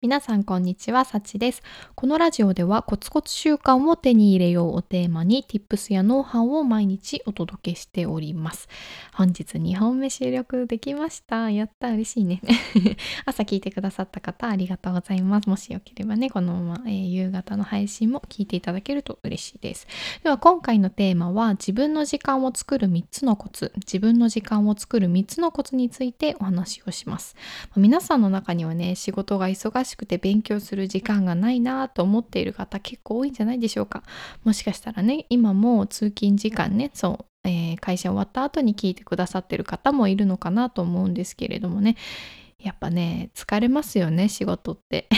皆さんこんにちは、さちです。このラジオではコツコツ習慣を手に入れようをテーマに Tips やノウハウを毎日お届けしております。本日2本目収録できました。やった、嬉しいね。朝聞いてくださった方ありがとうございます。もしよければね、このまま、えー、夕方の配信も聞いていただけると嬉しいです。では今回のテーマは自分の時間を作る3つのコツ、自分の時間を作る3つのコツについてお話をします。皆さんの中にはね、仕事が忙しいしくて勉強する時間がないなと思っている方結構多いんじゃないでしょうか。もしかしたらね今も通勤時間ねそう、えー、会社終わった後に聞いてくださってる方もいるのかなと思うんですけれどもね。やっぱね疲れますよね仕事って。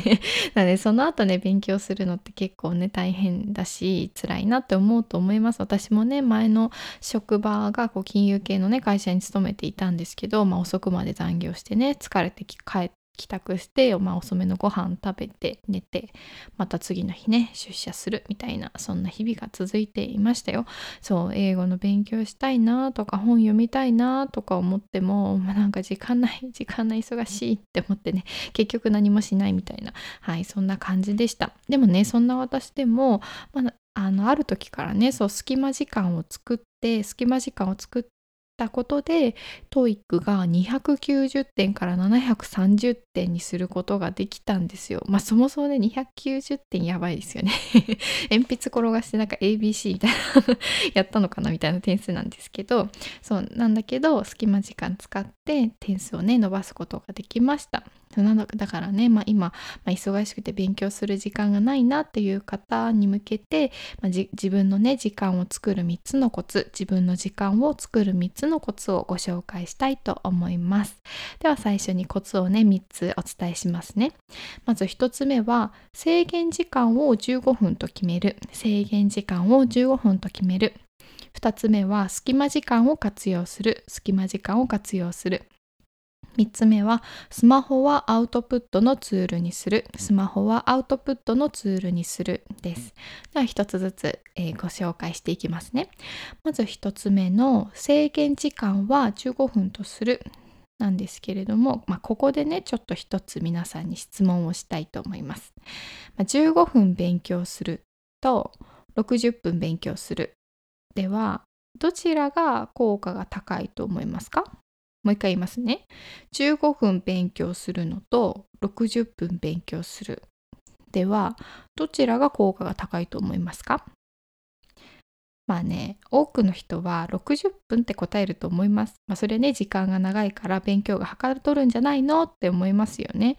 なのでその後ね勉強するのって結構ね大変だし辛いなって思うと思います。私もね前の職場がこう金融系のね会社に勤めていたんですけど、まあ、遅くまで残業してね疲れて帰っ帰宅して、まあ、遅めのご飯食べて寝てまた次の日ね出社するみたいなそんな日々が続いていましたよ。そう英語の勉強したいなとか本読みたいなとか思っても、まあ、なんか時間ない 時間ない忙しいって思ってね結局何もしないみたいなはいそんな感じでした。でもねそんな私でも、まあ、あのある時からねそう隙間時間を作って隙間時間を作ったことで TOEIC が290点から730点にすることができたんですよ。まあそもそもね290点やばいですよね。鉛筆転がしてなんか ABC みたいなやったのかなみたいな点数なんですけどそうなんだけど隙間時間使って点数をね伸ばすことができました。だからね、まあ、今、まあ、忙しくて勉強する時間がないなっていう方に向けて、まあ、自分のね時間を作る3つのコツ自分の時間を作る3つのコツをご紹介したいと思います。では最初にコツをね3つお伝えしますね。まず1つ目は制限時間を15分と決める。制限時間を15分と決める。2つ目は隙間時間を活用する。隙間時間を活用する。3つ目はスマホはアウトプットのツールにする。スマホはアウトプットのツールにする。です。では1つずつ、えー、ご紹介していきますね。まず1つ目の制限時間は15分とする。なんですけれども、まあ、ここでねちょっと一つ皆さんに質問をしたいと思います、まあ、15分勉強すると60分勉強する。ではどちらが効果が高いと思いますか？もう一回言いますね。15分勉強するのと60分勉強するではどちらが効果が高いと思いますか？まあね多くの人は60分って答えると思います。まあ、それね時間が長いから勉強がはかどるんじゃないの？って思いますよね。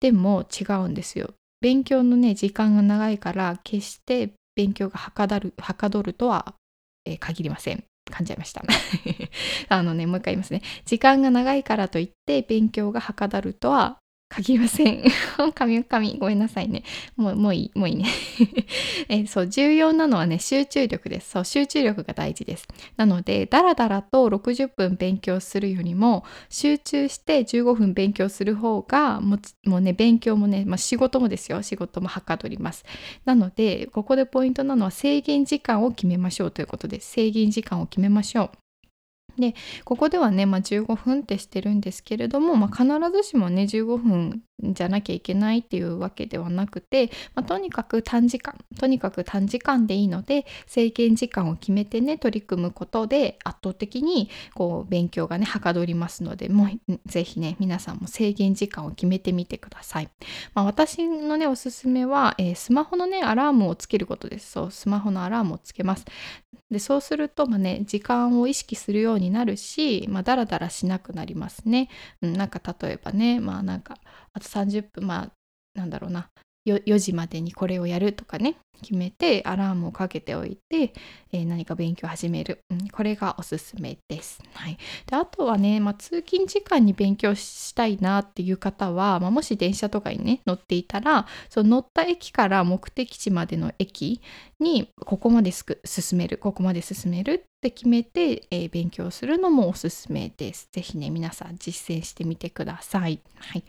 でも違うんですよ。勉強のね時間が長いから決して勉強がはかどるはかどるとは、えー、限りません。噛んじゃいました。あのねもう一回言いますね。時間が長いからといって勉強がはかだるとは限りません。神神ごめんなさいね。もうもういい、もういいね え。そう、重要なのはね、集中力です。そう、集中力が大事です。なので、だらだらと60分勉強するよりも、集中して15分勉強する方が、ももうね、勉強もね、まあ、仕事もですよ。仕事もはかどります。なので、ここでポイントなのは制限時間を決めましょうということです。制限時間を決めましょう。でここではね、まあ、15分ってしてるんですけれども、まあ、必ずしもね15分じゃなきゃいけないっていうわけではなくて、まあ、とにかく短時間とにかく短時間でいいので制限時間を決めてね取り組むことで圧倒的にこう勉強がねはかどりますのでもうぜひね皆さんも制限時間を決めてみてください。まあ、私のねおすすめは、えー、スマホのねアラームをつけることです。そうスマホのアラームをつけます。でそうすると、まあね、時間を意識するようになるし、まあ、だらだらしなくなりますね。うん、なんか例えばねまあなんかあと30分まあなんだろうな。4, 4時までにこれをやるとかね。決めてアラームをかけておいて、えー、何か勉強始める、うん、これがおすすめです。はい、であとはね、まあ、通勤時間に勉強したいなっていう方は、まあ、もし電車とかにね乗っていたらその乗った駅から目的地までの駅にここまで進めるここまで進めるって決めて、えー、勉強するのもおすすめです。ぜひね皆さん実践してみてください。はい、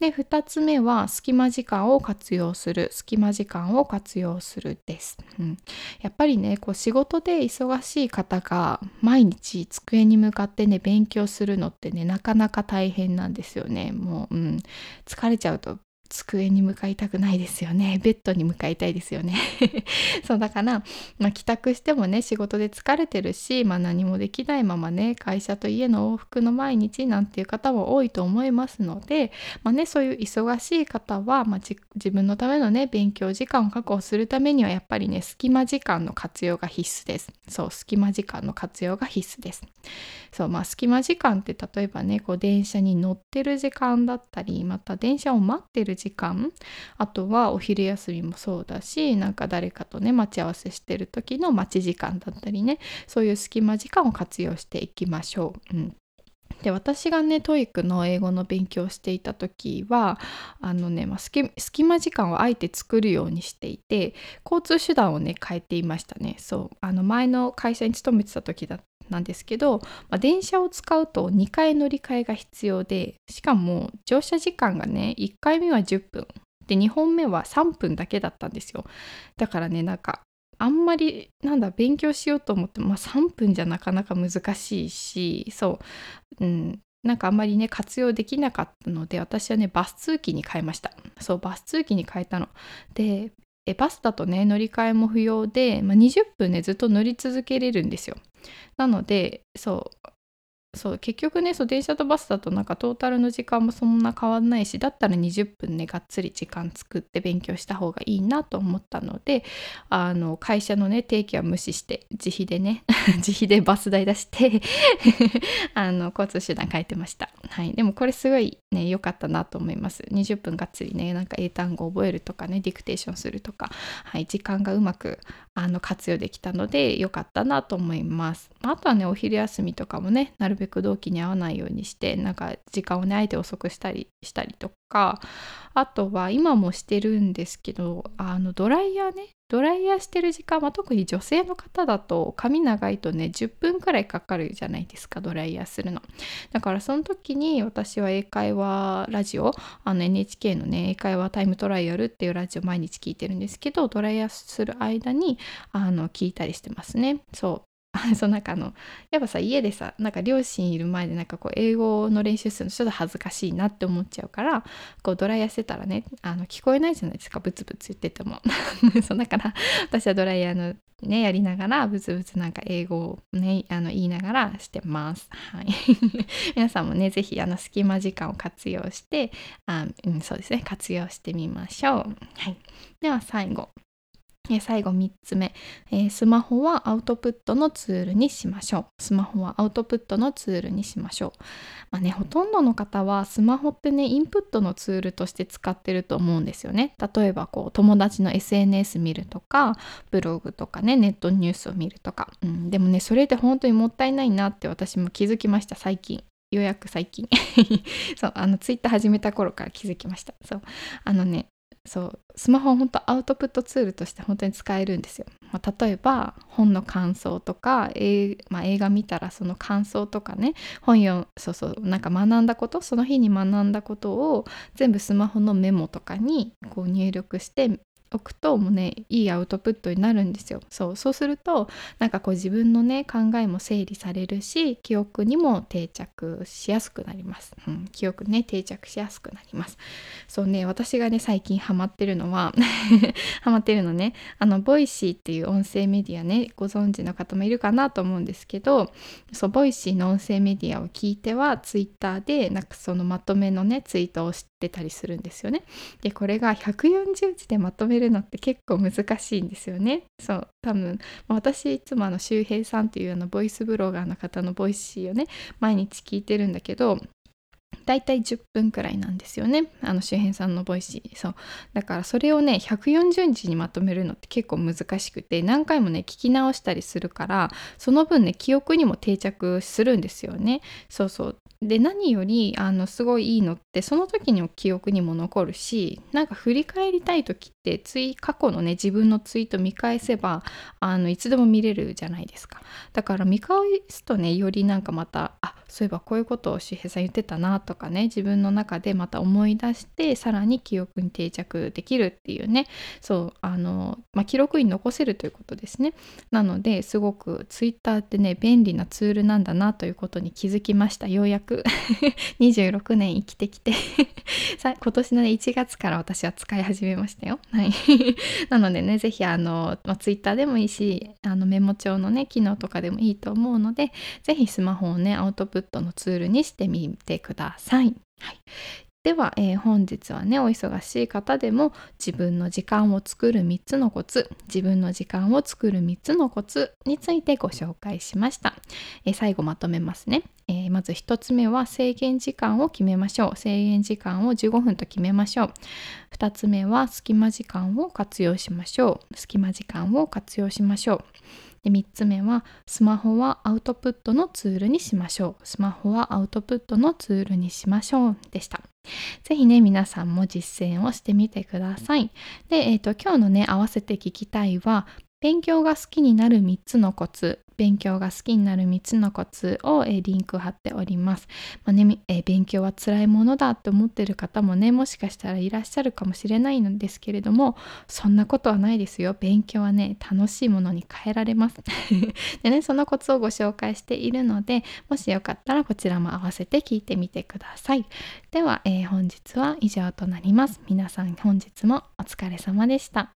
で2つ目は隙間時間を活用する隙間時間を活用するです。うん、やっぱりねこう仕事で忙しい方が毎日机に向かってね勉強するのってねなかなか大変なんですよね。もう、うん、疲れちゃうと机に向かいたくないですよね。ベッドに向かいたいですよね。そうだから、まあ、帰宅してもね仕事で疲れてるし、まあ、何もできないままね会社と家の往復の毎日なんていう方も多いと思いますので、まあね、そういう忙しい方は、まあ、自分のためのね勉強時間を確保するためにはやっぱりね隙間時間の活用が必須です。そう隙間時間の活用が必須です。そうまあ隙間時間って例えばねこう電車に乗ってる時間だったりまた電車を待って時間。あとはお昼休みもそうだしなんか誰かとね待ち合わせしてる時の待ち時間だったりねそういう隙間時間を活用していきましょう。うん。で私がね TOEIC の英語の勉強をしていた時はあのね、まあ、隙間時間をあえて作るようにしていて交通手段をね変えていましたね。そうあの前の会社に勤めてた時だなんですけど、まあ、電車を使うと2回乗り換えが必要でしかも乗車時間がね1回目は10分。で2本目は3分だけだったんですよ。だからねなんかあんまりなんだ勉強しようと思っても、まあ、3分じゃなかなか難しいしそう、うん、なんかあんまりね活用できなかったので私はねバス通勤に変えました。そうバス通勤に変えたの。でえバスだとね乗り換えも不要で、まあ、20分ねずっと乗り続けれるんですよ。なのでそうそう結局ねそう電車とバスだとなんかトータルの時間もそんな変わんないしだったら20分ねがっつり時間作って勉強した方がいいなと思ったのであの会社のね定期は無視して自費でね 自費でバス代出して あの交通手段変えてました、はい、でもこれすごいね良かったなと思います。20分がっつりねなんか英単語覚えるとかねディクテーションするとか、はい、時間がうまくあの活用できたので良かったなと思います。あとはねお昼休みとかもねなるべくべく同期に合わないようにしてなんか時間をねあえて遅くしたりしたりとかあとは今もしてるんですけどあのドライヤーねドライヤーしてる時間は特に女性の方だと髪長いとね10分くらいかかるじゃないですかドライヤーするの。だからその時に私は英会話ラジオあの NHK のね英会話タイムトライアルっていうラジオ毎日聞いてるんですけどドライヤーする間にあの聞いたりしてますね。そう。そうなんかあのやっぱさ家でさなんか両親いる前でなんかこう英語の練習するのちょっと恥ずかしいなって思っちゃうからこうドライヤーしてたらねあの聞こえないじゃないですかブツブツ言ってても。そうだから私はドライヤーのねやりながらブツブツなんか英語をねあの言いながらしてます。はい。皆さんもね是非あの隙間時間を活用してあ、うん、そうですね活用してみましょう。はい。では最後。最後3つ目、えー、スマホはアウトプットのツールにしましょう。スマホはアウトプットのツールにしましょう。まあね、ほとんどの方はスマホってね、インプットのツールとして使ってると思うんですよね。例えばこう友達の SNS 見るとか、ブログとかね、ネットニュースを見るとか。うん、でもね、それって本当にもったいないなって私も気づきました、最近。ようやく最近 そうあのツイッター始めた頃から気づきましたそうあのねそうスマホは本当アウトプットツールとして本当に使えるんですよ。まあ、例えば本の感想とか、えまあ、映画見たらその感想とかね本読そうそうなんか学んだことその日に学んだことを全部スマホのメモとかにこう入力しておくともうねいいアウトプットになるんですよ。そうそうするとなんかこう自分のね考えも整理されるし記憶にも定着しやすくなります、うん、記憶ね定着しやすくなります。そうね私がね最近ハマってるのは ハマってるのねあのボイシーっていう音声メディアねご存知の方もいるかなと思うんですけどそうボイシーの音声メディアを聞いてはツイッターでなんかそのまとめのねツイートをしてたりするんですよね。でこれが140字でまとめるのって結構難しいんですよね。そう多分私いつもあの周平さんっていうあのボイスブロガーの方のボイシーをね毎日聞いてるんだけどだいたい10分くらいなんですよね。あの周平さんのボイシー。そう。だからそれをね140字にまとめるのって結構難しくて何回もね聞き直したりするからその分ね記憶にも定着するんですよね。そうそう。で何よりあのすごいいいのってその時の記憶にも残るしなんか振り返りたい時ってつい過去のね自分のツイート見返せばあのいつでも見れるじゃないですか。だから見返すとねよりなんかまたあそういえばこういうことを周平さん言ってたなとかね自分の中でまた思い出してさらに記憶に定着できるっていうね。そうあの、まあ、記録に残せるということですね。なのですごくツイッターってね便利なツールなんだなということに気づきました。ようやく。26年生きてきて。今年の、ね、1月から私は使い始めましたよ。はい。なのでねぜひあの、まあ、ツイッターでもいいしあのメモ帳のね機能とかでもいいと思うのでぜひスマホをねアウトプットのツールにしてみてください。はい、では、えー、本日はねお忙しい方でも自分の時間を作る3つのコツ自分の時間を作る3つのコツについてご紹介しました、えー、最後まとめますね、えー、まず1つ目は制限時間を決めましょう。制限時間を15分と決めましょう。2つ目は隙間時間を活用しましょう。隙間時間を活用しましょう。で3つ目はスマホはアウトプットのツールにしましょう。スマホはアウトプットのツールにしましょうでした。ぜひね皆さんも実践をしてみてください。で、えーと、今日のね合わせて聞きたいは勉強が好きになる3つのコツ勉強が好きになる3つのコツを、リンク貼っております。まあね勉強は辛いものだって思ってる方もねもしかしたらいらっしゃるかもしれないのですけれどもそんなことはないですよ。勉強はね楽しいものに変えられます。でねそのコツをご紹介しているのでもしよかったらこちらも合わせて聞いてみてください。では、えー、本日は以上となります。皆さん本日もお疲れ様でした。